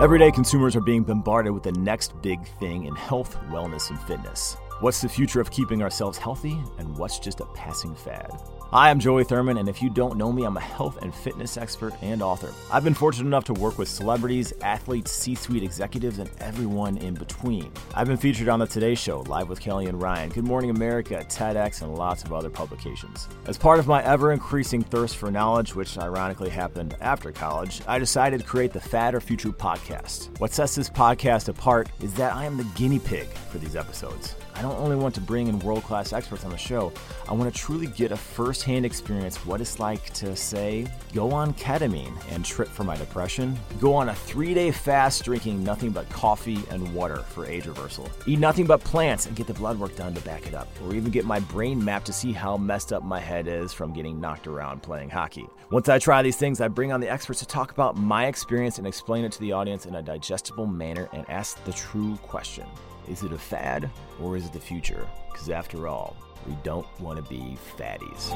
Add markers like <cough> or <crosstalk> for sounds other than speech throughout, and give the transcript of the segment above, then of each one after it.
Everyday consumers are being bombarded with the next big thing in health, wellness, and fitness. What's the future of keeping ourselves healthy, and what's just a passing fad? Hi, I'm Joey Thurman, and if you don't know me, I'm a health and fitness expert and author. I've been fortunate enough to work with celebrities, athletes, C suite executives, and everyone in between. I've been featured on The Today Show, Live with Kelly and Ryan, Good Morning America, TEDx, and lots of other publications. As part of my ever increasing thirst for knowledge, which ironically happened after college, I decided to create the Fad or Future podcast. What sets this podcast apart is that I am the guinea pig for these episodes. I don't only want to bring in world class experts on the show, I want to truly get a first hand experience what it's like to, say, go on ketamine and trip for my depression, go on a three day fast drinking nothing but coffee and water for age reversal, eat nothing but plants and get the blood work done to back it up, or even get my brain mapped to see how messed up my head is from getting knocked around playing hockey. Once I try these things, I bring on the experts to talk about my experience and explain it to the audience in a digestible manner and ask the true question. Is it a fad or is it the future? Because after all, we don't want to be fatties.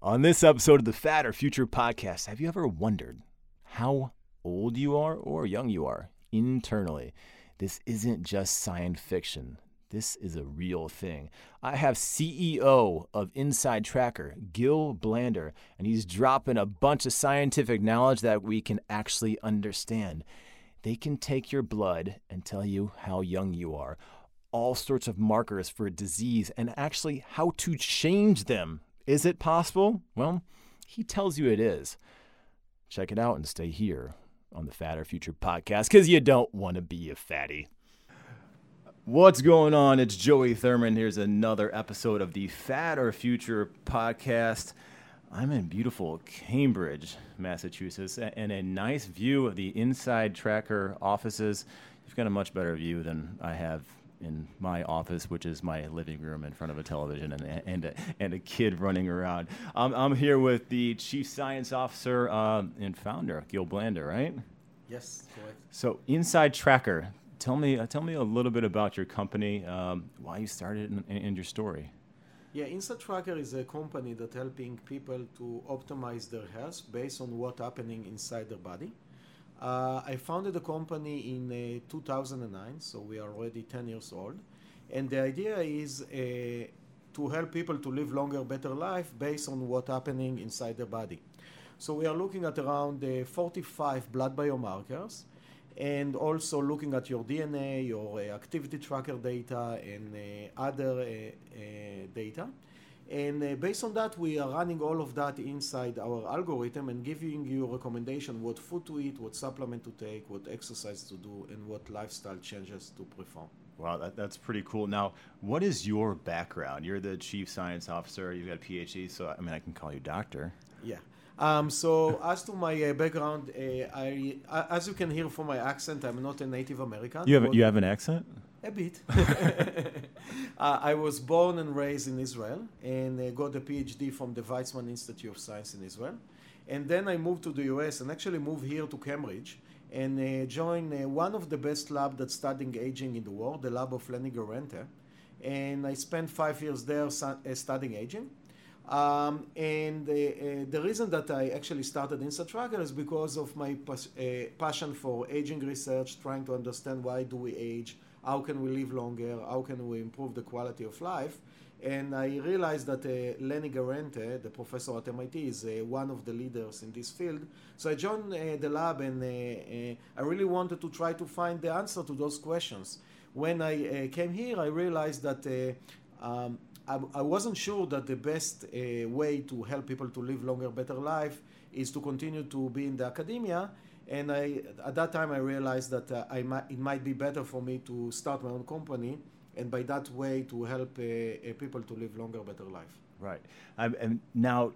On this episode of the Fad or Future podcast, have you ever wondered how old you are or young you are internally? This isn't just science fiction. This is a real thing. I have CEO of Inside Tracker, Gil Blander, and he's dropping a bunch of scientific knowledge that we can actually understand. They can take your blood and tell you how young you are, all sorts of markers for disease, and actually how to change them. Is it possible? Well, he tells you it is. Check it out and stay here on the Fad or Future podcast because you don't want to be a fatty. What's going on? It's Joey Thurman. Here's another episode of the Fad or Future podcast. I'm in beautiful Cambridge, Massachusetts, and a nice view of the inside tracker offices. You've got a much better view than I have in my office, which is my living room in front of a television and, and, a, and a kid running around. Um, I'm here with the Chief Science Officer uh, and founder, Gil Blander, right? Yes, correct. So, Inside Tracker, tell me, uh, tell me a little bit about your company, um, why you started, and, and your story. Yeah, Inside Tracker is a company that helping people to optimize their health based on what happening inside their body. Uh, I founded the company in uh, 2009, so we are already 10 years old. And the idea is uh, to help people to live longer, better life based on what happening inside their body. So we are looking at around uh, 45 blood biomarkers and also looking at your DNA, your uh, activity tracker data, and uh, other uh, uh data. And uh, based on that, we are running all of that inside our algorithm and giving you a recommendation what food to eat, what supplement to take, what exercise to do, and what lifestyle changes to perform. Wow, that, that's pretty cool. Now, what is your background? You're the chief science officer. You've got a PhD, so I mean, I can call you doctor. Yeah. Um, so as to my uh, background, uh, I, uh, as you can hear from my accent, I'm not a Native American. You have you have an accent? A bit. <laughs> Uh, I was born and raised in Israel and uh, got a PhD from the Weizmann Institute of Science in Israel. And then I moved to the US and actually moved here to Cambridge and uh, joined one of the best labs that's studying aging in the world, the lab of Lenny Guarente. And I spent five years there studying aging. Um, and uh, the reason that I actually started Inside Tracker is because of my pas- uh, passion for aging research, trying to understand why do we age, how can we live longer, how can we improve the quality of life. And I realized that uh, Lenny Guarente, the professor at MIT, is uh, one of the leaders in this field. So I joined uh, the lab and I really wanted to try to find the answer to those questions. When I came here, I realized that um, I, wasn't sure that the best uh, way to help people to live longer, better life is to continue to be in the academia. And I, at that time, I realized that uh, I might, it might be better for me to start my own company, and by that way, to help uh, uh people to live longer, better life. Right. Um, and now,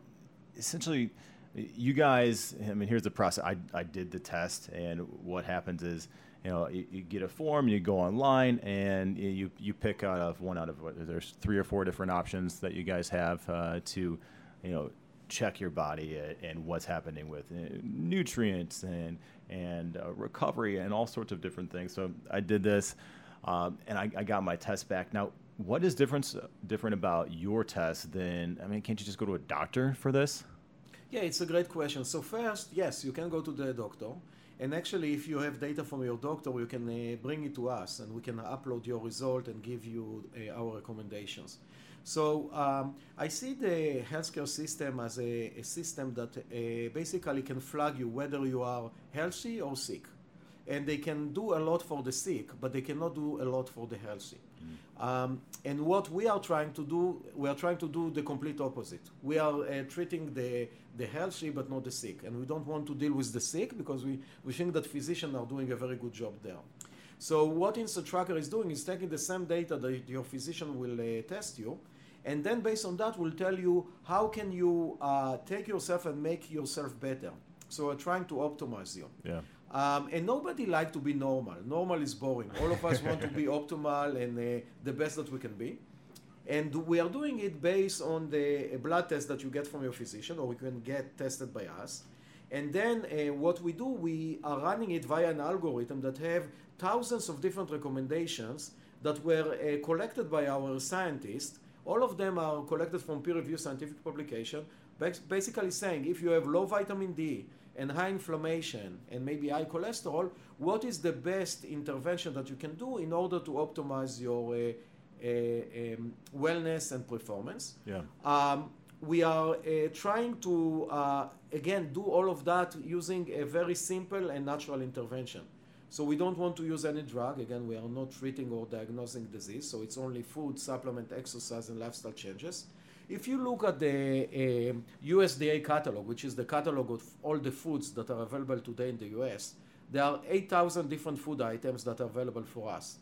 essentially, you guys. I mean, here's the process. I I did the test, and what happens is you know, you, you, get a form, you go online, and you you pick out of one out of there's three or four different options that you guys have uh, to, you know, check your body and what's happening with uh, nutrients and and uh, recovery and all sorts of different things. So I did this, um, and I, I, got my test back. Now, what is difference different about your test than? I mean, can't you just go to a doctor for this? Yeah, it's a great question. So first, yes, you can go to the doctor, and actually, if you have data from your doctor, you can uh, bring it to us, and we can upload your result and give you uh, our recommendations. So um, I see the healthcare system as a, a system that uh, basically can flag you whether you are healthy or sick. And they can do a lot for the sick, but they cannot do a lot for the healthy. Um, and what we are trying to do, we are trying to do the complete opposite. We are uh, treating the, the healthy but not the sick. And we don't want to deal with the sick because we, we think that physicians are doing a very good job there. So what InsideTracker is doing is taking the same data that your physician will uh, test you, and then based on that we'll tell you how can you uh, take yourself and make yourself better so we're trying to optimize you yeah um, and nobody like to be normal. Normal is boring. All of us want to be <laughs> optimal and uh, the best that we can be. And we are doing it based on the blood test that you get from your physician or you can get tested by us. And then uh, what we do we are running it via an algorithm that have thousands of different recommendations that were uh, collected by our scientists all of them are collected from peer-reviewed scientific publication, basically saying if you have low vitamin D and high inflammation and maybe high cholesterol, what is the best intervention that you can do in order to optimize your uh, uh, um, wellness and performance? Yeah. Um, we are uh, trying to uh, again do all of that using a very simple and natural intervention. So we don't want to use any drug. Again, we are not treating or diagnosing disease. So it's only food, supplement, exercise, and lifestyle changes. If you look at the uh, USDA catalog, which is the catalog of all the foods that are available today in the US, there are 8,000 different food items that are available for us.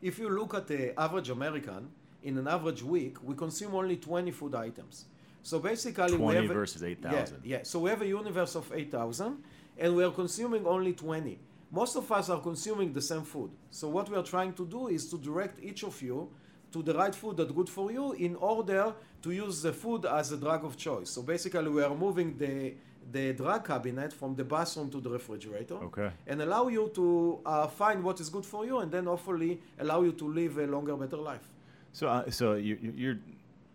If you look at the average American, in an average week, we consume only 20 food items. So basically, 20 we have versus 8,000. Yeah, yeah, so we have a universe of 8,000, and we are consuming only 20 most of us are consuming the same food. So what we are trying to do is to direct each of you to the right food that's good for you in order to use the food as a drug of choice. So basically we are moving the the drug cabinet from the bathroom to the refrigerator okay. and allow you to uh, find what is good for you and then hopefully allow you to live a longer better life so uh, so you, you're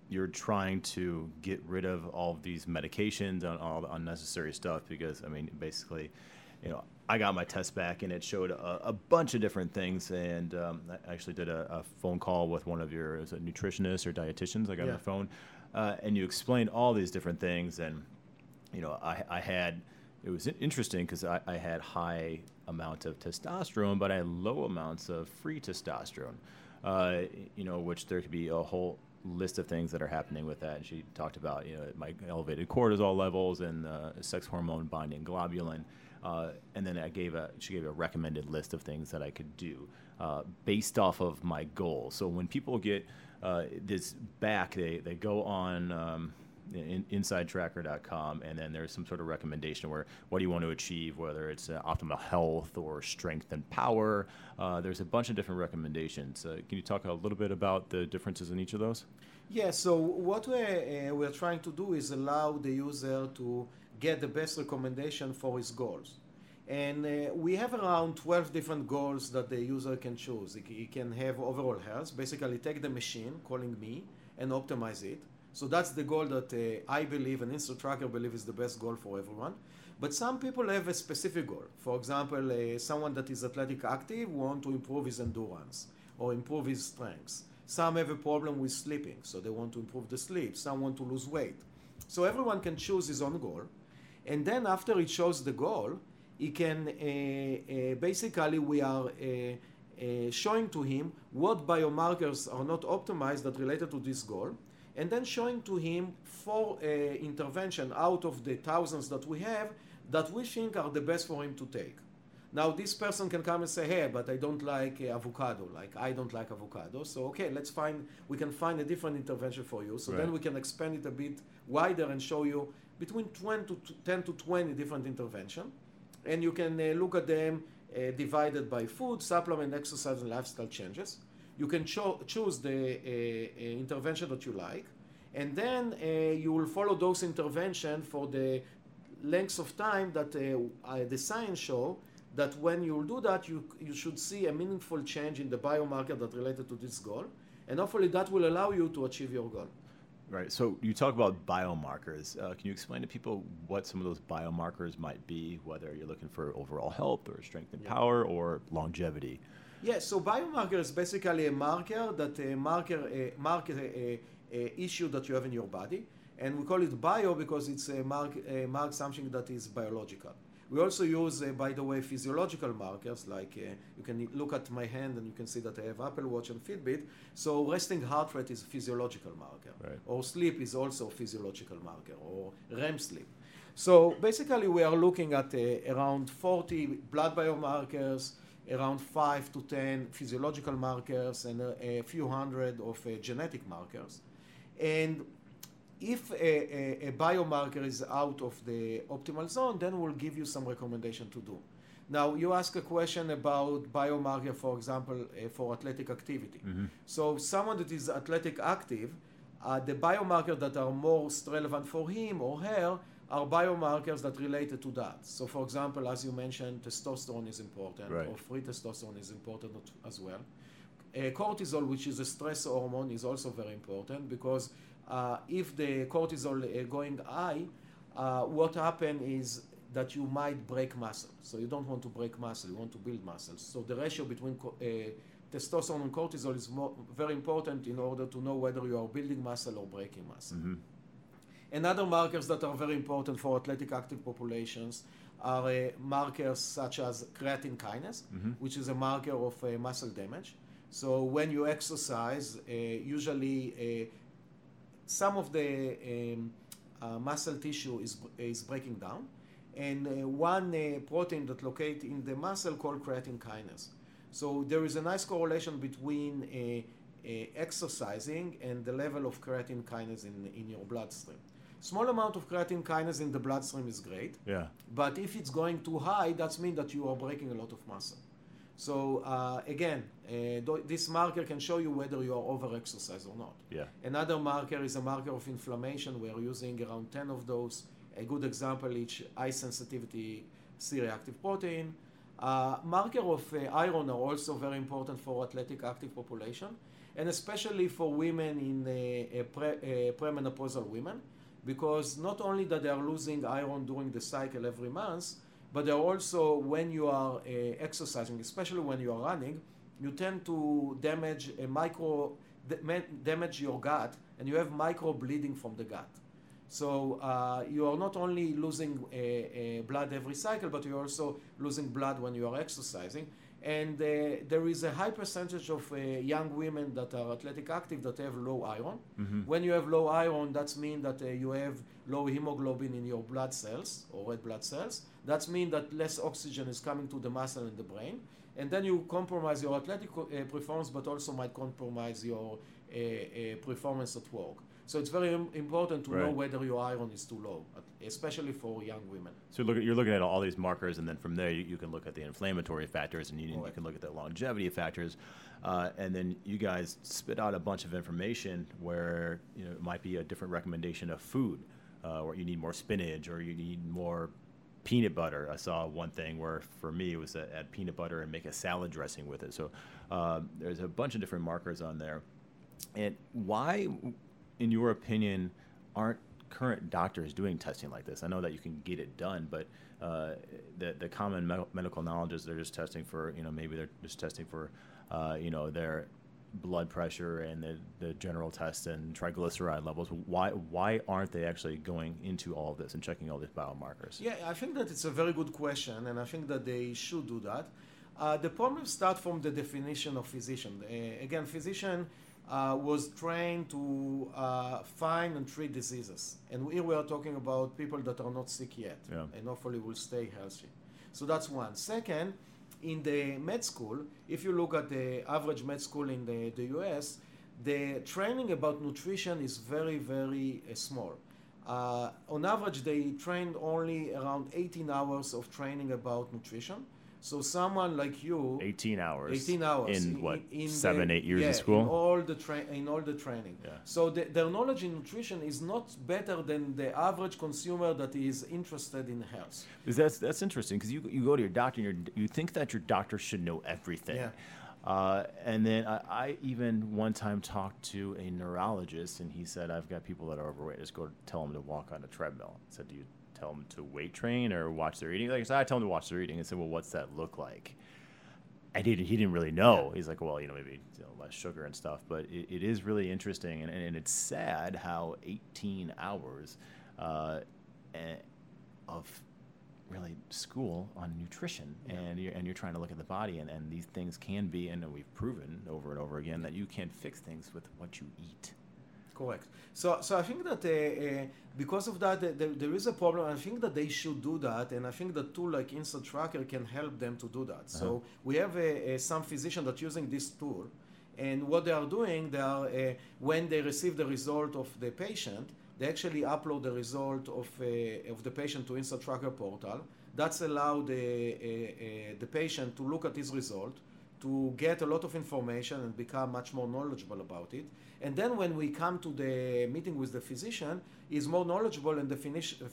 you're trying to get rid of all of these medications and all the unnecessary stuff because i mean basically you know I got my test back and it showed a, a bunch of different things. And um, I actually did a, a, phone call with one of your is it nutritionists or dietitians. I got yeah. on the phone, uh, and you explained all these different things. And you know, I, I had it was interesting because I, I, had high amounts of testosterone, but I had low amounts of free testosterone. Uh, you know, which there could be a whole list of things that are happening with that. And she talked about you know my elevated cortisol levels and uh, sex hormone binding globulin. Uh, and then I gave a she gave a recommended list of things that I could do uh, based off of my goal. So when people get uh, this back, they they go on. Um, in, insidetracker.com and then there's some sort of recommendation where what do you want to achieve whether it's uh, optimal health or strength and power uh, there's a bunch of different recommendations uh, can you talk a little bit about the differences in each of those yeah so what we're, uh, we're trying to do is allow the user to get the best recommendation for his goals. And uh, we have around 12 different goals that the user can choose. He can have overall health, basically take the machine, calling me, and optimize it. So that's the goal that uh, I believe and InsideTracker believe is the best goal for everyone. But some people have a specific goal. For example, uh, someone that is athletic active want to improve his endurance or improve his strength. Some have a problem with sleeping, so they want to improve the sleep. Some want to lose weight. So everyone can choose his own goal. And then after it shows the goal, he can uh, uh, basically we are uh, showing to him what biomarkers are not optimized that related to this goal, and then showing to him four intervention out of the thousands that we have that we think are the best for him to take. Now, this person can come and say, hey, but I don't like uh, avocado. Like, I don't like avocado. So, okay, let's find, we can find a different intervention for you. So right. then we can expand it a bit wider and show you between 20 to 10 to 20 different intervention and you can uh, look at them uh, divided by food, supplement, exercise, and lifestyle changes. You can cho- choose the uh, uh intervention that you like, and then uh, you will follow those intervention for the lengths of time that uh, the science show that when you do that, you, you should see a meaningful change in the biomarker that related to this goal, and hopefully that will allow you to achieve your goal. Right. So you talk about biomarkers. Uh, can you explain to people what some of those biomarkers might be, whether you're looking for overall health or strength and Yeah. power or longevity? Yeah, so biomarker is basically a marker that a marker a mark a, a, a issue that you have in your body, and we call it bio because it's a mark a mark something that is biological. We also use, uh, by the way, physiological markers like uh, you can look at my hand and you can see that I have Apple Watch and Fitbit. So resting heart rate is a physiological marker, Right. or sleep is also a physiological marker, or REM sleep. So basically, we are looking at uh, around 40 blood biomarkers, around 5 to 10 physiological markers, and a, a few hundred of uh, genetic markers. And if a, a, a biomarker is out of the optimal zone, then we'll give you some recommendation to do. Now, you ask a question about biomarker, for example, uh, for athletic activity. So, someone that is athletic active, uh, the biomarkers that are most relevant for him or her are biomarkers that related to that. So, for example, as you mentioned, testosterone is important, Right. or free testosterone is important as well. Uh, cortisol, which is a stress hormone, is also very important because if the cortisol uh, going high, uh, what happen is that you might break muscle. So you don't want to break muscle; you want to build muscle. So the ratio between co- uh, testosterone and cortisol is more, very important in order to know whether you are building muscle or breaking muscle. And other markers that are very important for athletic active populations are uh, markers such as creatine kinase, which is a marker of uh, muscle damage. So when you exercise, uh, usually uh, some of the um, uh, muscle tissue is, is breaking down, and uh, one uh, protein that locate in the muscle called creatine kinase. So there is a nice correlation between uh, uh, exercising and the level of creatine kinase in, in your bloodstream. Small amount of creatine kinase in the bloodstream is great, Yeah. but if it's going too high, that means that you are breaking a lot of muscle. So uh, again, uh, this marker can show you whether you are over-exercised or not. Yeah. Another marker is a marker of inflammation. We are using around 10 of those. A good example is high sensitivity C-reactive protein. Uh, marker of uh, iron are also very important for athletic active population, and especially for women in uh, pre, uh, premenopausal women, because not only that they are losing iron during the cycle every month, but they're also when you are uh, exercising, especially when you are running, you tend to damage a micro damage your gut, and you have micro bleeding from the gut. So uh, you are not only losing uh, uh, blood every cycle, but you're also losing blood when you are exercising. And uh, there is a high percentage of uh, young women that are athletic active that have low iron. When you have low iron, that means that uh, you have low hemoglobin in your blood cells or red blood cells. That means that less oxygen is coming to the muscle and the brain. And then you compromise your athletic uh, performance, but also might compromise your performance at work. So it's very im- important to know whether your iron is too low, especially for young women. So look at, you're looking at all these markers, and then from there you, you can look at the inflammatory factors, and you, you can look at the longevity factors, uh, and then you guys spit out a bunch of information where you know it might be a different recommendation of food, uh, or you need more spinach, or you need more peanut butter. I saw one thing where for me it was to add peanut butter and make a salad dressing with it. So um, there's a bunch of different markers on there. And why, in your opinion, aren't current doctors doing testing like this? I know that you can get it done, but uh, the the common me- medical knowledge is they're just testing for you know maybe they're just testing for uh, you know their blood pressure and the, the general test and triglyceride levels. Why why aren't they actually going into all of this and checking all these biomarkers? Yeah, I think that it's a very good question, and I think that they should do that. Uh, the problem starts from the definition of physician. Uh, again, physician uh, was trained to uh, find and treat diseases, and here we are talking about people that are not sick yet, Yeah. and hopefully will stay healthy. So that's one. Second, in the med school, if you look at the average med school in the, the US, the training about nutrition is very, very uh, small. Uh, on average, they trained only around 18 hours of training about nutrition. So someone like you, 18 hours. 18 hours in what in seven, the- eight years yeah, of school. In all the tra- in all the training. Yeah. So the, their knowledge in nutrition is not better than the average consumer that is interested in health. That's that's interesting because you you go to your doctor and you're, you think that your doctor should know everything. Yeah. Uh, and then I, I even one time talked to a neurologist, and he said, "I've got people that are overweight. Just go tell them to walk on a treadmill." I said, "Do you tell them to weight train or watch their eating?" Like I said, I tell them to watch their eating. I said, "Well, what's that look like?" I didn't. He didn't really know. He's like, "Well, you know, maybe you know, less sugar and stuff." But it, it is really interesting, and, and it's sad how 18 hours uh, of really school on nutrition yeah. and you're, and you're trying to look at the body and, and these things can be and we've proven over and over again that you can fix things with what you eat correct so so i think that uh, uh, because of that uh, there, there is a problem i think that they should do that and i think that tool like InsideTracker can help them to do that uh-huh. so we have some physician that using this tool and what they are doing they are uh, when they receive the result of the patient they actually upload the result of, uh, of the patient to InsideTracker portal. That's allowed the, uh, uh, the patient to look at his result, to get a lot of information and become much more knowledgeable about it. And then when we come to the meeting with the physician, he's more knowledgeable and the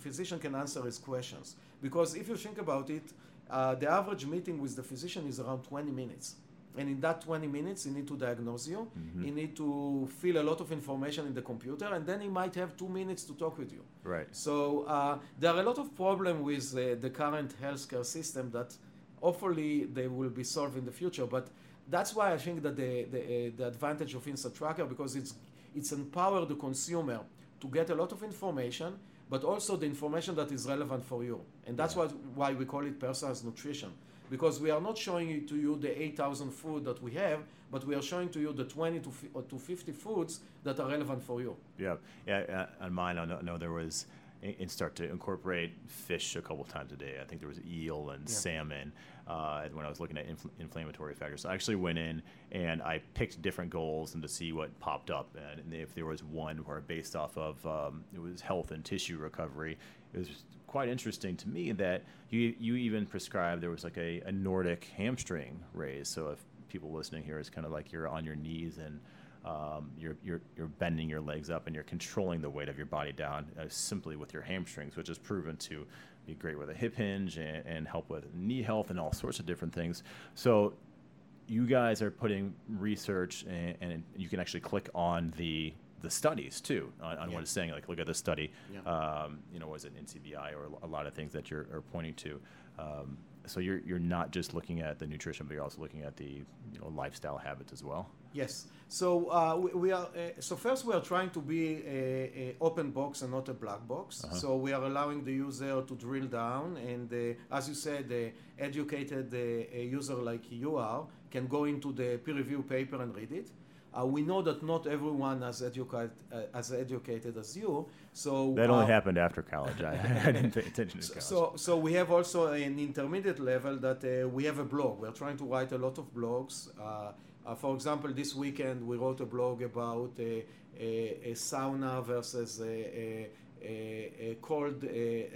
physician can answer his questions. Because if you think about it, uh, the average meeting with the physician is around 20 minutes. And in that 20 minutes, he need to diagnose you. Mm-hmm. He need to fill a lot of information in the computer, and then he might have two minutes to talk with you. Right. So uh, there are a lot of problems with uh, the current healthcare system that hopefully they will be solved in the future. But that's why I think that the the, uh, the advantage of InsideTracker because it's it's empower the consumer to get a lot of information, but also the information that is relevant for you. And that's yeah. what, why we call it personalized nutrition because we are not showing to you the 8,000 food that we have, but we are showing to you the 20 to, to 50 foods that are relevant for you. Yeah, yeah. On mine, I know, there was and start to incorporate fish a couple times a day. I think there was eel and yeah. salmon uh, when I was looking at infl- inflammatory factors. So I actually went in and I picked different goals and to see what popped up. And if there was one where based off of um, it was health and tissue recovery, it was quite interesting to me that you you even prescribed there was like a, a Nordic hamstring raise. So if people listening here is kind of like you're on your knees and um, you're, you're, you're bending your legs up and you're controlling the weight of your body down uh, simply with your hamstrings, which is proven to be great with a hip hinge and, and help with knee health and all sorts of different things. So you guys are putting research and, and, you can actually click on the the studies too on, on yeah. what it's saying. Like, look at this study. Yeah. Um, you know, was it NCBI or a lot of things that you're are pointing to. Um, so you're you're not just looking at the nutrition, but you're also looking at the you know lifestyle habits as well. Yes. So uh, we, we, are. Uh, so first, we are trying to be a, a open box and not a black box. Uh-huh. So we are allowing the user to drill down, and uh, as you said, the educated uh, user like you are can go into the peer review paper and read it. Uh, we know that not everyone as educated uh, as educated as you. So that only happened after college. I, <laughs> I, didn't pay attention to college. So, so we have also an intermediate level that uh, we have a blog. We're trying to write a lot of blogs. Uh, uh, for example, this weekend we wrote a blog about a, a sauna versus a, a cold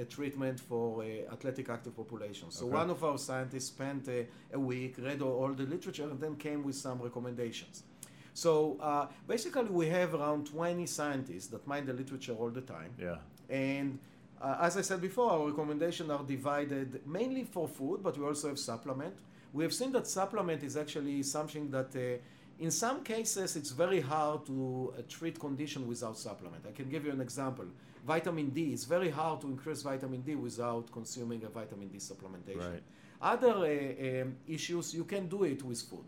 treatment for athletic active population. So okay. one of our scientists spent a week, read all, the literature, and then came with some recommendations. So uh, basically, we have around 20 scientists that mine the literature all the time. Yeah. And uh, as I said before, our recommendations are divided mainly for food, but we also have supplement. We have seen that supplement is actually something that, uh, in some cases, it's very hard to uh, treat condition without supplement. I can give you an example. Vitamin D is very hard to increase vitamin D without consuming a vitamin D supplementation. Right. Other uh, um, issues you can do it with food.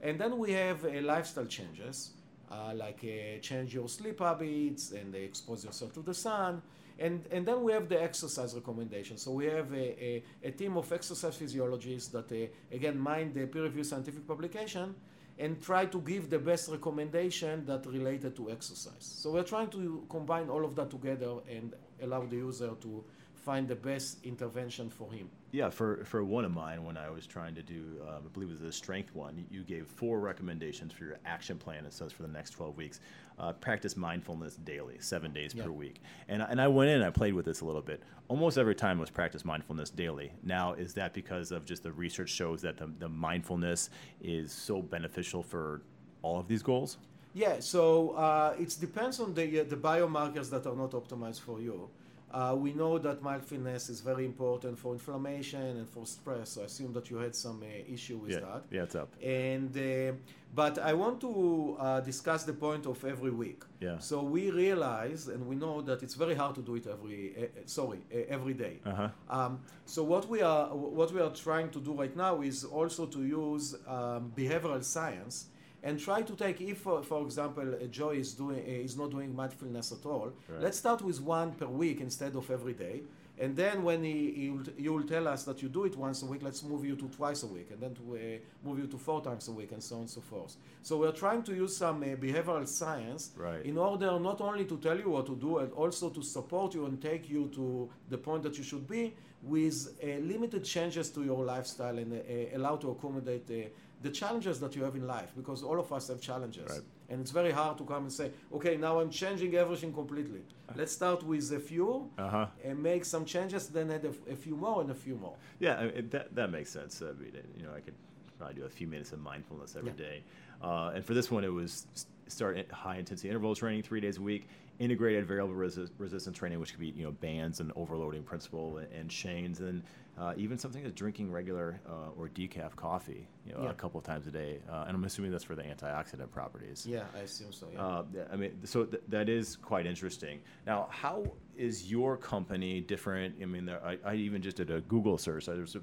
And then we have uh, lifestyle changes, uh, like uh, change your sleep habits and expose yourself to the sun. And, and then we have the exercise recommendation. So we have a, a, a team of exercise physiologists that, uh, again, mind the peer-reviewed scientific publication and try to give the best recommendation that related to exercise. So we're trying to combine all of that together and allow the user to find the best intervention for him. Yeah, for, for one of mine, when I was trying to do, um, I believe it was the strength one, you gave four recommendations for your action plan. It says for the next 12 weeks. Uh, practice mindfulness daily, seven days yeah. per week. And, and I went in and I played with this a little bit. Almost every time was practice mindfulness daily. Now, is that because of just the research shows that the, the mindfulness is so beneficial for all of these goals? Yeah, so uh, it depends on the, uh, the biomarkers that are not optimized for you. Uh, we know that mindfulness is very important for inflammation and for stress. So I assume that you had some uh, issue with yeah. that. Yeah, it's up. And uh, but I want to uh, discuss the point of every week. Yeah. So we realize and we know that it's very hard to do it every uh, uh, sorry uh, every day. Uh-huh. Um, so what we are what we are trying to do right now is also to use um, behavioral science and try to take if uh, for example uh, Joy is doing uh, is not doing mindfulness at all. Right. Let's start with one per week instead of every day. And then when he, he will, you will tell us that you do it once a week, let's move you to twice a week, and then to uh, move you to four times a week, and so on and so forth. So we're trying to use some uh, behavioral science Right. in order not only to tell you what to do, and also to support you and take you to the point that you should be with uh, limited changes to your lifestyle and uh, allow to accommodate uh, the challenges that you have in life, because all of us have challenges. Right. And it's very hard to come and say, okay, now I'm changing everything completely. Let's start with a few Uh-huh. and make some changes, then add a few more and a few more. Yeah, I mean, that that makes sense. I mean, you know, I could probably do a few minutes of mindfulness every Yeah. day. Uh, and for this one, it was start high intensity interval training three days a week, integrated variable resi- resistance training, which could be you know bands and overloading principle and, and chains, and uh, even something as drinking regular uh, or decaf coffee, you know, Yeah. a couple of times a day. Uh, and I'm assuming that's for the antioxidant properties. Yeah, I assume so. Yeah. Uh, I mean, so th- that is quite interesting. Now, how is your company different? I mean, there, I, I even just did a Google search. So there's a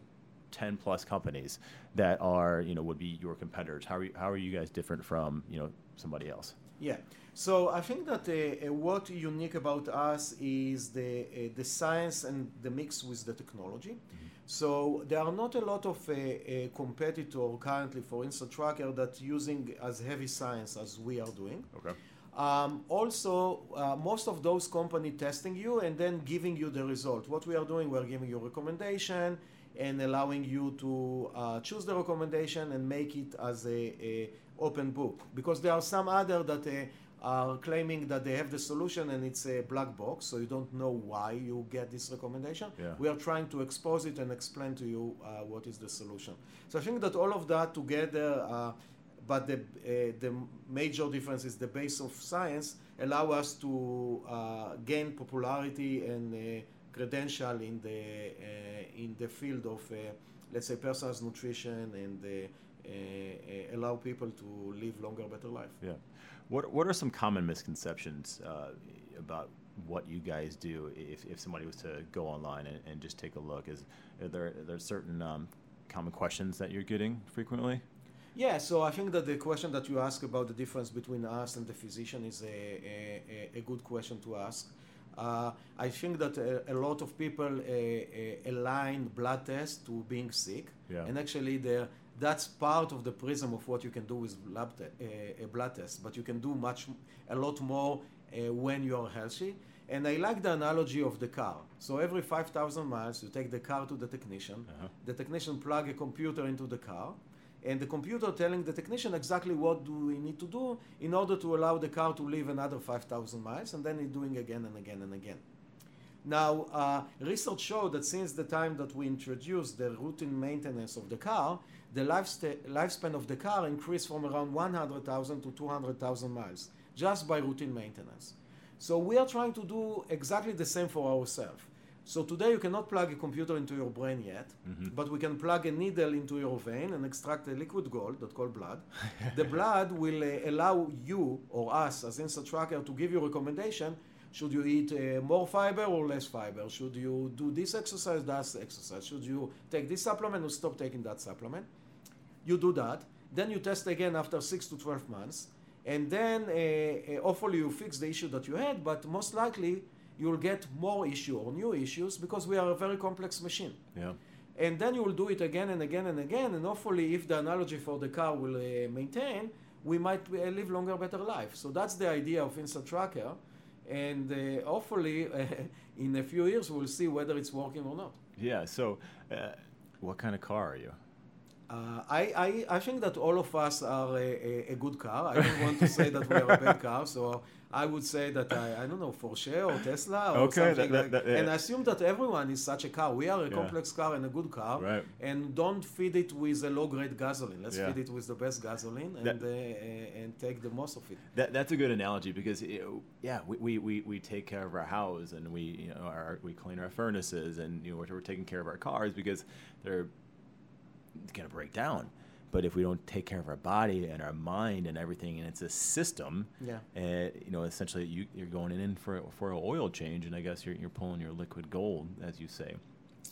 10 plus companies that are, you know, would be your competitors. How are you, how are you guys different from, you know, somebody else? Yeah. So I think that uh, uh, what unique about us is the uh, the science and the mix with the technology. So there are not a lot of uh, uh, competitor currently for InsideTracker that using as heavy science as we are doing. Okay. Um, also, uh, most of those company testing you and then giving you the result. What we are doing, we're giving you recommendation and allowing you to uh, choose the recommendation and make it as a, a open book. Because there are some other that uh, are claiming that they have the solution and it's a black box, so you don't know why you get this recommendation. Yeah. We are trying to expose it and explain to you uh, what is the solution. So I think that all of that together. Uh, but the, uh, the major difference is the base of science allow us to uh, gain popularity and uh, credential in the uh, in the field of uh, let's say personalized nutrition and allow people to live longer better life Yeah. What, what are some common misconceptions uh, about what you guys do if, if somebody was to go online and, and just take a look? Is are there, are there certain um, common questions that you're getting frequently? Yeah, so I think that the question that you ask about the difference between us and the physician is a, a, a- good question to ask. Uh, I think that a, a lot of people uh, uh, align blood tests to being sick, Yeah. and actually the, that's part of the prism of what you can do with lab te- uh, a blood test. But you can do much, a lot more uh, when you are healthy. And I like the analogy of the car. So every 5,000 miles, you take the car to the technician. Uh-huh. The technician plug a computer into the car, and the computer telling the technician exactly what do we need to do in order to allow the car to live another 5,000 miles, and then it's doing again and again and again. Now, uh, research showed that since the time that we introduced the routine maintenance of the car, the lifespan of the car increased from around 100,000 to 200,000 miles just by routine maintenance. So we are trying to do exactly the same for ourselves. So today you cannot plug a computer into your brain yet, but we can plug a needle into your vein and extract a liquid gold that called blood. the blood will uh, allow you or us as InsideTracker to give you recommendation. Should you eat uh, more fiber or less fiber? Should you do this exercise, that exercise? Should you take this supplement or stop taking that supplement? You do that. Then you test again after six to 12 months. And then uh, uh, hopefully you fix the issue that you had, but most likely you'll get more issue or new issues because we are a very complex machine. Yeah. And then you will do it again and again and again. And hopefully, if the analogy for the car will uh, maintain, we might uh, live longer, better life. So that's the idea of InsideTracker. And uh, hopefully, uh, <laughs> in a few years, we'll see whether it's working or not. Yeah. So, uh, what kind of car are you? Uh, I, I, I think that all of us are a, a, a, good car. I don't want to say that we are a bad car, so I would say that I, I don't know Porsche or Tesla or okay, something that, like that, yeah. And I assume that everyone is such a car. We are a Yeah. complex car and a good car, Right. and don't feed it with a low-grade gasoline. Let's Yeah. feed it with the best gasoline and That- uh, uh, and take the most of it. That, that's a good analogy because know, yeah, we, we, we, we take care of our house and we you know our, we clean our furnaces and you know we're, we're taking care of our cars because they're gonna break down. But if we don't take care of our body and our mind and everything, and it's a system, Yeah. uh, you know, essentially you, you're going in for for an oil change, and I guess you're you're pulling your liquid gold, as you say.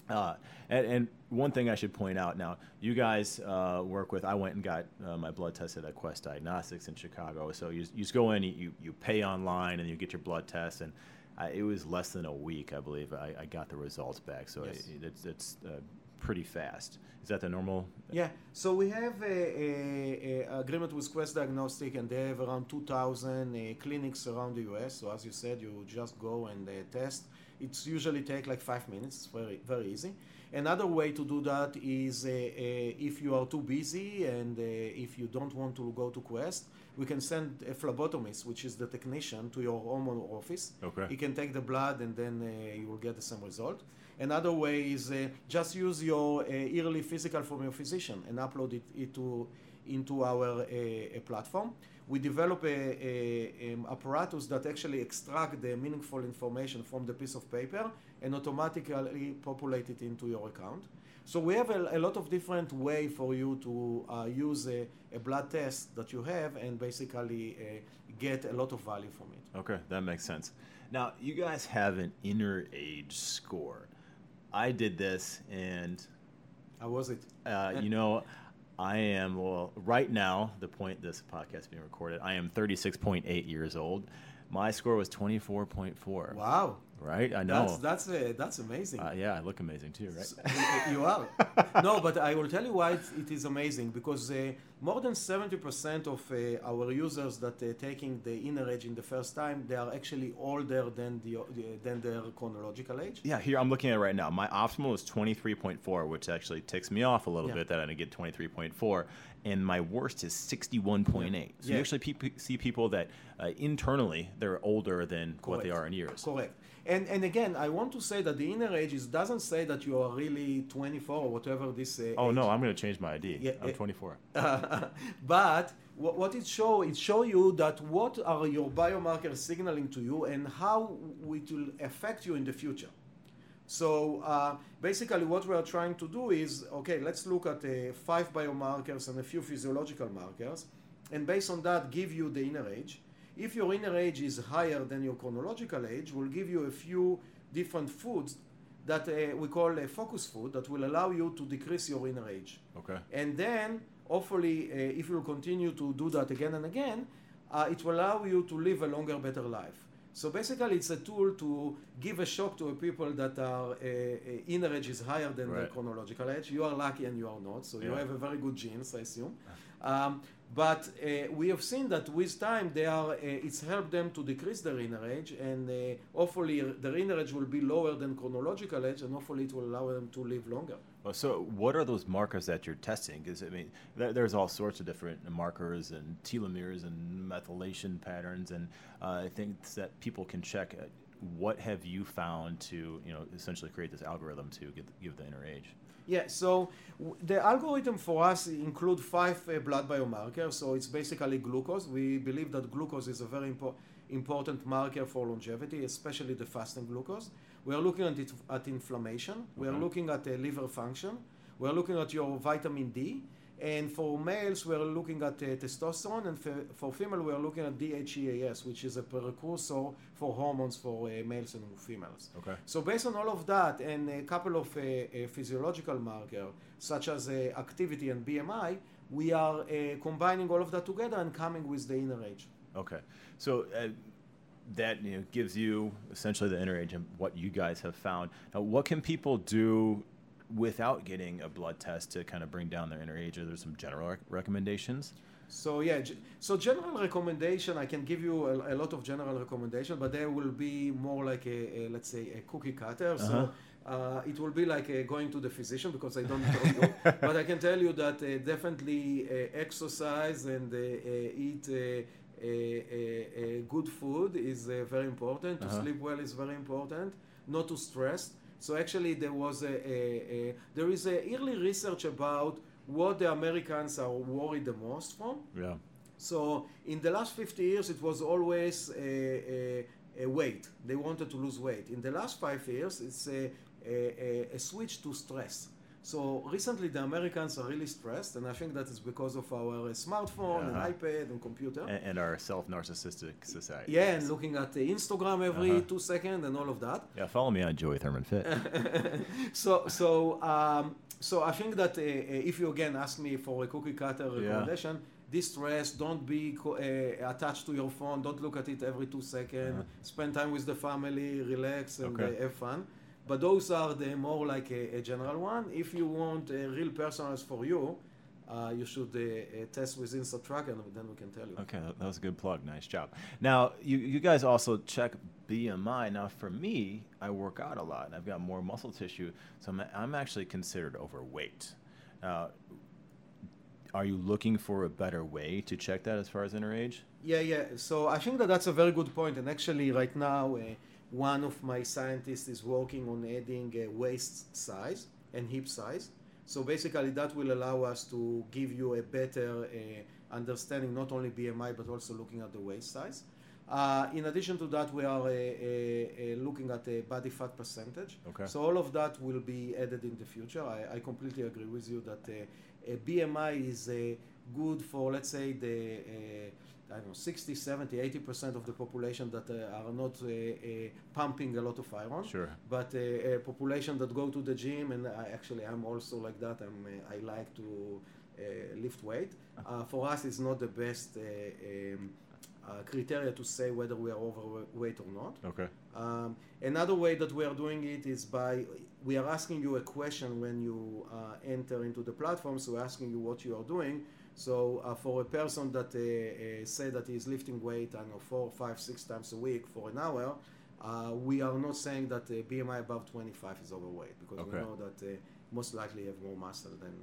Uh, and, and one thing I should point out now, you guys uh, work with. I went and got uh, my blood tested at Quest Diagnostics in Chicago. So you, you just go in, you, you pay online, and you get your blood test. And uh, it was less than a week, I believe. I, I got the results back. So Yes. it, it's it's uh, pretty fast. Is that the normal? Yeah, so we have a, a, a agreement with Quest Diagnostic, and they have around 2,000 uh, clinics around the US. So as you said, you just go and uh, test. It's usually take like five minutes. It's very very easy. Another way to do that is uh, uh, if you are too busy and uh, if you don't want to go to Quest, we can send a phlebotomist, which is the technician, to your home or office. Okay. He can take the blood and then uh, you will get the same result. Another way is uh, just use your uh, yearly physical from your physician and upload it into, into our uh, platform. We develop a, a, um, apparatus that actually extract the meaningful information from the piece of paper and automatically populate it into your account. So we have a, a lot of different way for you to uh, use a, a blood test that you have and basically uh, get a lot of value from it. Okay, that makes sense. Now, you guys have an inner age score. I did this, and How was it? uh, you know, I am well right now. The point this podcast is being recorded, I am 36.8 years old. My score was 24.4. Wow. Right? I know. That's that's uh, that's amazing. uh, yeah, I look amazing too, right? S- you- are. <laughs> No, but I will tell you why it, it is amazing because uh, more than 70% of uh, our users that are taking the inner age in the first time, they are actually older than the than their chronological age. Yeah, here I'm looking at it right now. My optimal is 23.4, which actually ticks me off a little Yeah. bit that I didn't get 23.4, and my worst is 61.8. So you actually peop see people that uh, internally they're older than what they are in years. Correct. And and again, I want to say that the inner age is, doesn't say that you are really 24 or whatever this. Uh, Oh age no, I'm going to change my ID. Yeah, I'm uh, 24. <laughs> but what, what it show it show you that what are your biomarkers signaling to you and how it will affect you in the future so uh, basically what we are trying to do is okay let's look at uh, five biomarkers and a few physiological markers and based on that give you the inner age if your inner age is higher than your chronological age we'll give you a few different foods that uh, we call a focus food that will allow you to decrease your inner age Okay. and then, hopefully, uh, if you continue to do that again and again, uh, it will allow you to live a longer, better life. So basically, it's a tool to give a shock to people that are uh, uh, inner age is higher than their chronological age. You are lucky and you are not, so you have a very good genes, I assume. <laughs> Um, but uh, we have seen that with time, they are. Uh, it's helped them to decrease their inner age, and uh, hopefully, their inner age will be lower than chronological age, and hopefully, it will allow them to live longer. Well, so what are those markers that you're testing? Because I mean, there, there's all sorts of different markers and telomeres and methylation patterns, and uh, things that people can check. Uh, What have you found to, you know, essentially create this algorithm to get, give the inner age? Yeah, so w- the algorithm for us include five uh, blood biomarkers. So it's basically glucose. We believe that glucose is a very impo- important marker for longevity, especially the fasting glucose. We are looking at, it, at inflammation. We are Okay. looking at uh, liver function. We are looking at your vitamin D. And for males, we are looking at uh, testosterone, and for, for female, we are looking at DHEAS, which is a precursor for hormones for uh, males and females. Okay. So based on all of that and a couple of uh, uh, physiological markers such as uh, activity and BMI, we are uh, combining all of that together and coming with the inner age. Okay. So uh, that you know, gives you essentially the inner age and what you guys have found. Now, what can people do without getting a blood test to kind of bring down their inner age? Are there some general rec- recommendations? So yeah, so general recommendation, I can give you a, a lot of general recommendation, but there will be more like a, a let's say a cookie cutter. Uh-huh. So uh, it will be like uh, going to the physician because I don't know you, <laughs> but I can tell you that uh, definitely uh, exercise and uh, uh, eat. Uh, uh, uh, uh, good food is uh, very important. To Uh-huh. sleep well is very important. Not to stress. So actually, there was a, a, a there is a early research about what the Americans are worried the most from. Yeah. So in the last 50 years, it was always a, a, weight. They wanted to lose weight. In the last five years, it's a, a switch to stress. So recently, the Americans are really stressed, and I think that is because of our uh, smartphone Uh-huh. and iPad and computer. And, and our self-narcissistic society. yeah, and looking at the Instagram every Uh-huh. two seconds and all of that. Yeah, follow me on Joey Thurman Fit. <laughs> so so um, so I think that uh, uh, if you again ask me for a cookie cutter Yeah. recommendation, distress, don't be co- uh, attached to your phone, don't look at it every two seconds. Uh-huh. Spend time with the family, relax, and Okay. uh, have fun. But those are the more like a, a general one. If you want a real personalized for you, uh, you should uh, uh, test with InsideTracker, and then we can tell you. Okay, that, that was a good plug. Nice job. Now, you, you guys also check BMI. Now, for me, I work out a lot and I've got more muscle tissue, so I'm, I'm actually considered overweight. Now, are you looking for a better way to check that as far as inner age? Yeah, yeah. So I think that that's a very good point. And actually, right now, uh, one of my scientists is working on adding uh, waist size and hip size. So basically, that will allow us to give you a better uh, understanding, not only BMI, but also looking at the waist size. Uh, in addition to that, we are uh, uh, uh, looking at a body fat percentage. Okay. So all of that will be added in the future. I, I completely agree with you that uh, a BMI is uh, good for, let's say, the uh, I don't know, 60, 70, 80% of the population that uh, are not uh, uh, pumping a lot of iron. Sure. But uh, a population that go to the gym, and I, actually I'm also like that. I'm, uh, I like to uh, lift weight. Uh, for us, it's not the best uh, um, uh, criteria to say whether we are overweight or not. Okay. Um, another way that we are doing it is by we are asking you a question when you uh, enter into the platform. So we're asking you what you are doing. So uh, for a person that uh, uh, say that he is lifting weight, I know, four, five, six times a week for an hour, uh, we are not saying that uh, BMI above 25 is overweight because we know that uh, most likely have more muscle than.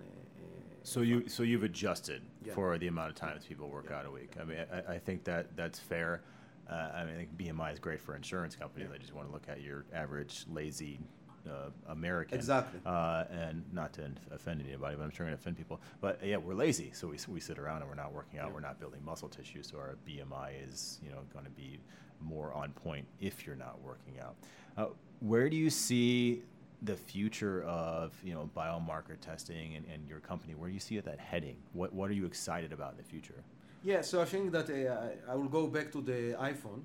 So you so you've adjusted Yeah. for the amount of times people work Yeah. out a week. I mean, I, I think that that's fair. Uh, I mean, I think BMI is great for insurance companies. Yeah. They just want to look at your average lazy uh, American. Exactly. Uh, and not to offend anybody, but I'm sure I'm going to offend people. But yeah, we're lazy, so we, we sit around and we're not working out. Yeah. We're not building muscle tissue, so our BMI is you know going to be more on point if you're not working out. Uh, where do you see the future of you know biomarker testing and, and your company? Where do you see it that heading? What what are you excited about in the future? Yeah, so I think that uh, I will go back to the iPhone,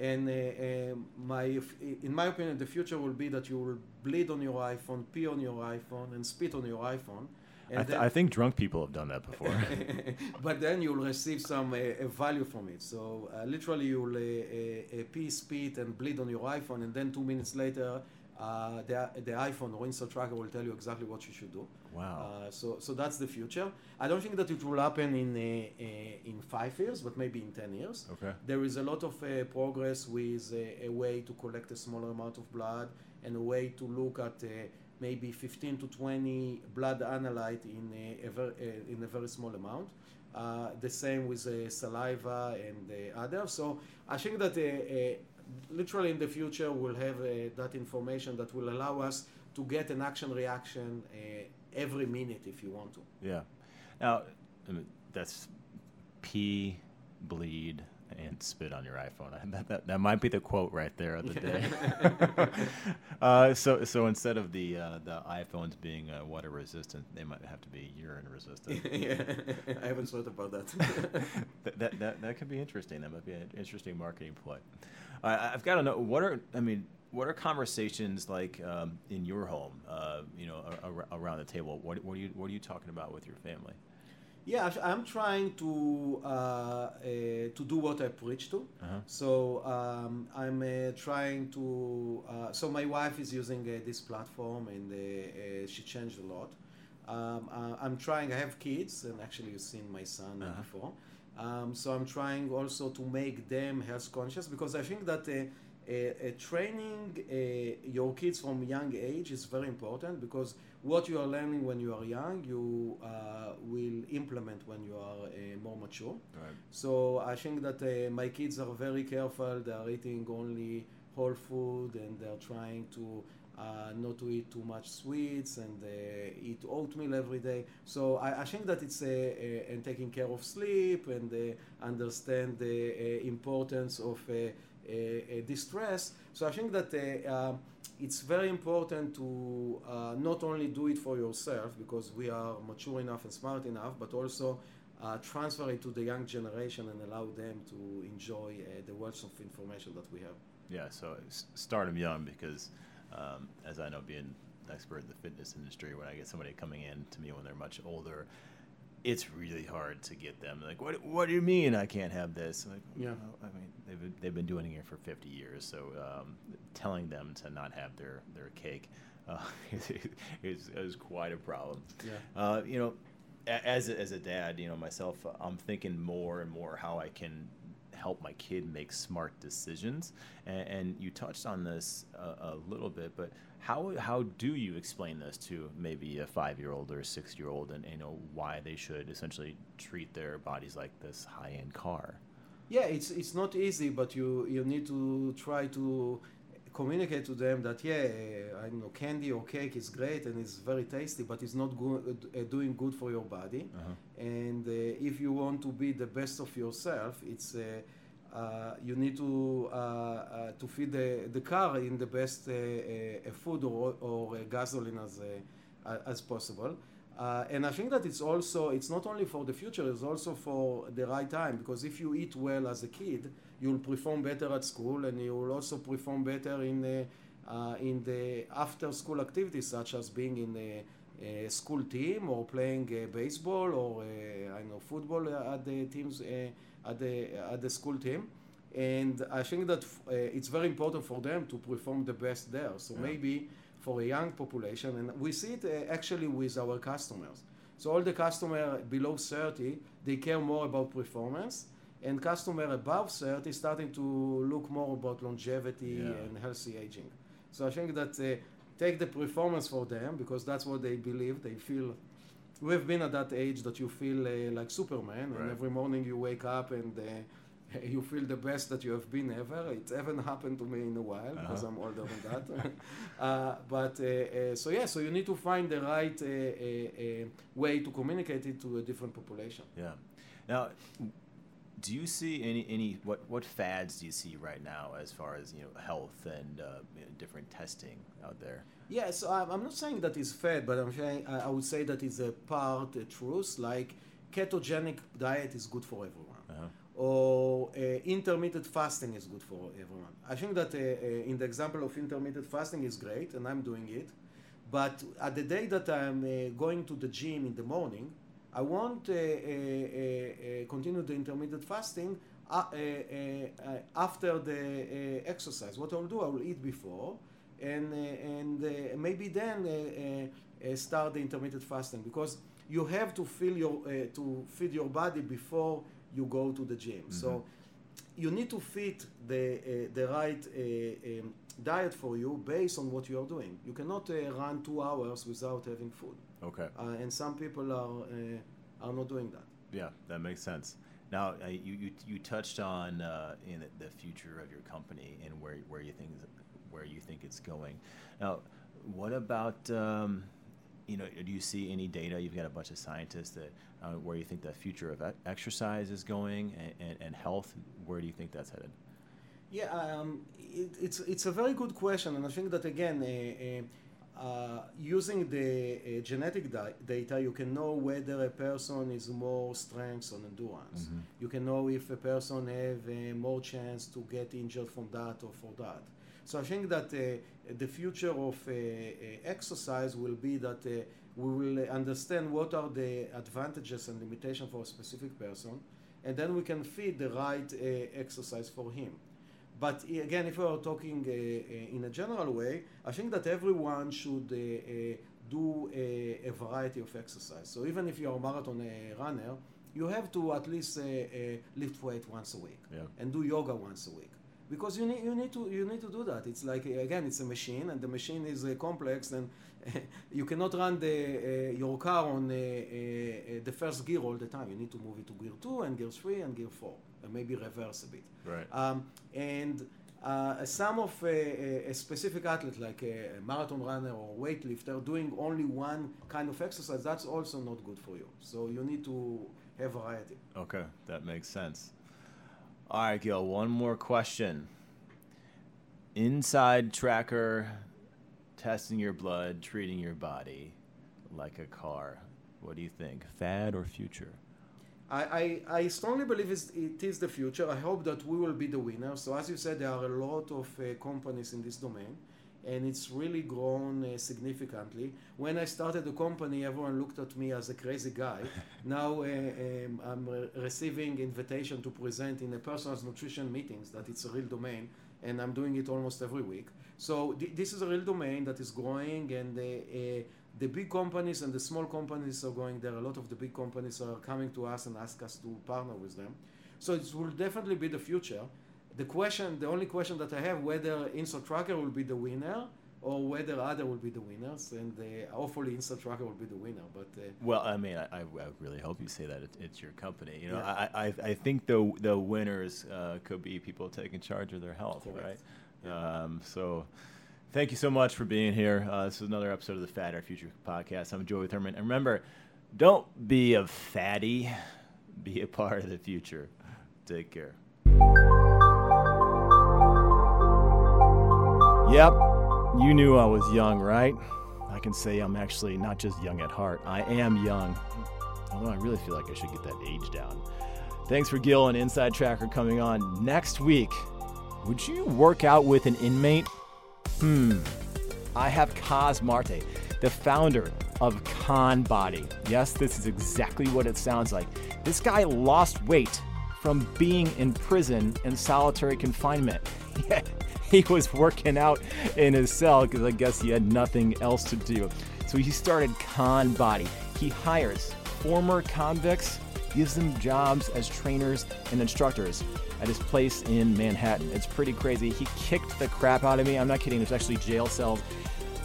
and uh, uh, my, in my opinion, the future will be that you will bleed on your iPhone, pee on your iPhone, and spit on your iPhone. I, th- I think drunk people have done that before. <laughs> but then you'll receive some uh, uh, value from it. So uh, literally, you'll uh, uh, uh, pee, spit, and bleed on your iPhone, and then two minutes later, uh, the, the iPhone or InsideTracker will tell you exactly what you should do. wow. Uh, so, so that's the future. I don't think that it will happen in uh, uh, in five years, but maybe in ten years. Okay. There is a lot of uh, progress with a way to collect a smaller amount of blood and a way to look at uh, maybe 15 to 20 blood analyte in a, ver- in a very small amount. Uh, the same with uh, saliva and uh, others. So I think that literally in the future we'll have uh, that information that will allow us to get an action reaction uh, every minute if you want to. Yeah. Now, I mean, that's pee, bleed, and spit on your iPhone. <laughs> That, that, that might be the quote right there of the day. <laughs> uh, so, so instead of the uh, the iPhones being uh, water resistant, they might have to be urine resistant. <laughs> yeah, I haven't thought about that. that, that, that that could be interesting. That might be an interesting marketing play. Uh, I've got to know what are I mean. What are conversations like um, in your home? Uh, you know, a- a- around the table. What, what are you What are you talking about with your family? Yeah, I'm trying to uh, uh, to do what I preach to. Uh-huh. So um, I'm uh, trying to. Uh, so my wife is using uh, this platform, and uh, uh, she changed a lot. um, uh, I'm trying. I have kids, and actually, you've seen my son Uh-huh. before. Um, so I'm trying also to make them health conscious because I think that uh, uh, uh, training uh, your kids from young age is very important because what you are learning when you are young, you uh, will implement when you are uh, more mature. Right. So I think that uh, my kids are very careful. They are eating only whole food and they're trying to uh, not to eat too much sweets and uh, eat oatmeal every day. So I, I think that it's uh, uh, and taking care of sleep and uh, understand the importance of distress. So I think that uh, it's very important to not only do it for yourself because we are mature enough and smart enough, but also uh, transfer it to the young generation and allow them to enjoy uh, the wealth of information that we have. Yeah, so start them young because, um, as I know, being an expert in the fitness industry, when I get somebody coming in to me when they're much older, it's really hard to get them. Like, what? What do you mean I can't have this? Like, Yeah. well, I mean, they've been, they've been doing it here for 50 years, so um, telling them to not have their their cake uh, <laughs> is, is quite a problem. Yeah. Uh, you know, as a, as a dad, you know myself, I'm thinking more and more how I can help my kid make smart decisions. And, and you touched on this a, a little bit, but how how do you explain this to maybe a five year old or a six year old, and you know why they should essentially treat their bodies like this high end car? Yeah, it's it's not easy, but you you need to try to communicate to them that yeah, uh, I know, candy or cake is great and it's very tasty, but it's not good, uh, doing good for your body. Uh-huh. And uh, if you want to be the best of yourself, it's uh, uh, you need to uh, uh, to feed the, the car in the best uh, uh, food or, or uh, gasoline as uh, as possible. Uh, and I think that it's also it's not only for the future, it's also for the right time because if you eat well as a kid, you'll perform better at school and you will also perform better in the, uh, in the after school activities such as being in a, a school team or playing uh, baseball or uh, I know football at the teams uh, at the at the school team. And I think that uh, it's very important for them to perform the best there. So Yeah. maybe for a young population, and we see it uh, actually with our customers. So all the customer below 30, they care more about performance, and customer above 30 starting to look more about longevity Yeah. and healthy aging. So I think that uh, take the performance for them because that's what they believe. They feel. We've been at that age that you feel uh, like Superman, Right. and every morning you wake up and. Uh, you feel the best that you have been ever. It haven't happened to me in a while because Uh-huh. I'm older than that. <laughs> uh, but uh, uh, so yeah, so you need to find the right uh, uh, uh, way to communicate it to a different population. Yeah. Now, do you see any any what what fads do you see right now as far as you know health and uh, you know, different testing out there? Yeah, so I'm, I'm not saying that it's fat, but I'm saying I, I would say that it's a part a truth. Like ketogenic diet is good for everyone. Or uh, intermittent fasting is good for everyone. I think that uh, uh, in the example of intermittent fasting is great, and I'm doing it. But at the day that I'm uh, going to the gym in the morning, I won't uh, uh, continue the intermittent fasting after the exercise. What I'll do, I will eat before, and and maybe then start the intermittent fasting because you have to feel your to feed your body before you go to the gym. So you need to fit the uh, the right uh, um, diet for you based on what you are doing. You cannot uh, run two hours without having food, Okay. uh, and some people are uh, are not doing that. Yeah, that makes sense. Now, uh, you, you you touched on uh, in the, the future of your company and where where you think where you think it's going. Now, what about um, you know? Do you see any data? You've got a bunch of scientists that uh, where you think the future of exercise is going and, and, and health. Where do you think that's headed? Yeah, um, it, it's it's a very good question, and I think that again, uh, uh, using the uh, genetic di- data, you can know whether a person is more strength or endurance. You can know if a person have uh, more chance to get injured from that or for that. So I think that uh, the future of uh, uh, exercise will be that uh, we will understand what are the advantages and limitations for a specific person, and then we can feed the right uh, exercise for him. But again, if we are talking uh, in a general way, I think that everyone should do a, a variety of exercise. So even if you're a marathon uh, runner, you have to at least lift weight once a week Yeah. and do yoga once a week because you need you need to you need to do that. It's like again, it's a machine, and the machine is uh, complex, and <laughs> you cannot run the uh, your car on uh, uh, uh, the first gear all the time. You need to move it to gear two and gear three and gear four, and maybe reverse a bit. Right. Um, and uh, some of uh, a specific athlete, like a marathon runner or weightlifter, doing only one kind of exercise, that's also not good for you. So you need to have variety. Okay, that makes sense. All right, Gil, one more question. InsideTracker testing your blood, treating your body like a car. What do you think? Fad or future? I, I, I strongly believe it's, the future. I hope that we will be the winner. So, as you said, there are a lot of uh, companies in this domain, and it's really grown uh, significantly. When I started the company, everyone looked at me as a crazy guy. <laughs> now uh, um, I'm re- receiving invitation to present in a personal nutrition meetings that it's a real domain, and I'm doing it almost every week. So th- this is a real domain that is growing, and uh, uh, the big companies and the small companies are going there. A lot of the big companies are coming to us and ask us to partner with them. So it will definitely be the future. The question, the only question that I have, whether InsideTracker will be the winner or whether other will be the winners, and uh, hopefully InsideTracker will be the winner. But uh, Well, I mean, I, I really hope you say that it, it's your company. You know, Yeah. I, I, I think the the winners uh, could be people taking charge of their health, Correct. right? Um, so, thank you so much for being here. Uh, this is another episode of the Fad or Future podcast. I'm Joey Thurman, and remember, don't be a fatty, be a part of the future. Take care. Yep, you knew I was young, right? I can say I'm actually not just young at heart, I am young. Although I really feel like I should get that age down. Thanks for Gil and InsideTracker coming on. Next week, would you work out with an inmate? Hmm. I have Coss Marte, the founder of ConBody. Yes, this is exactly what it sounds like. This guy lost weight from being in prison and solitary confinement. <laughs> <laughs> he was working out in his cell because I guess he had nothing else to do. So he started ConBody. He hires former convicts, gives them jobs as trainers and instructors at his place in Manhattan. It's pretty crazy. He kicked the crap out of me. I'm not kidding. There's actually jail cells,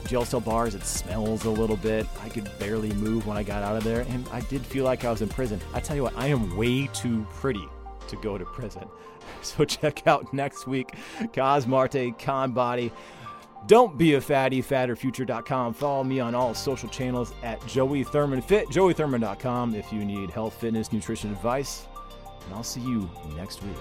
jail cell bars. It smells a little bit. I could barely move when I got out of there, and I did feel like I was in prison. I tell you what, I am way too pretty to go to prison. <laughs> So check out next week Cosmarte ConBody. Don't be a fatty, fadorfuture.com. Follow me on all social channels at Joey Thurman Fit, joeythurman.com if you need health, fitness, nutrition advice. And I'll see you next week.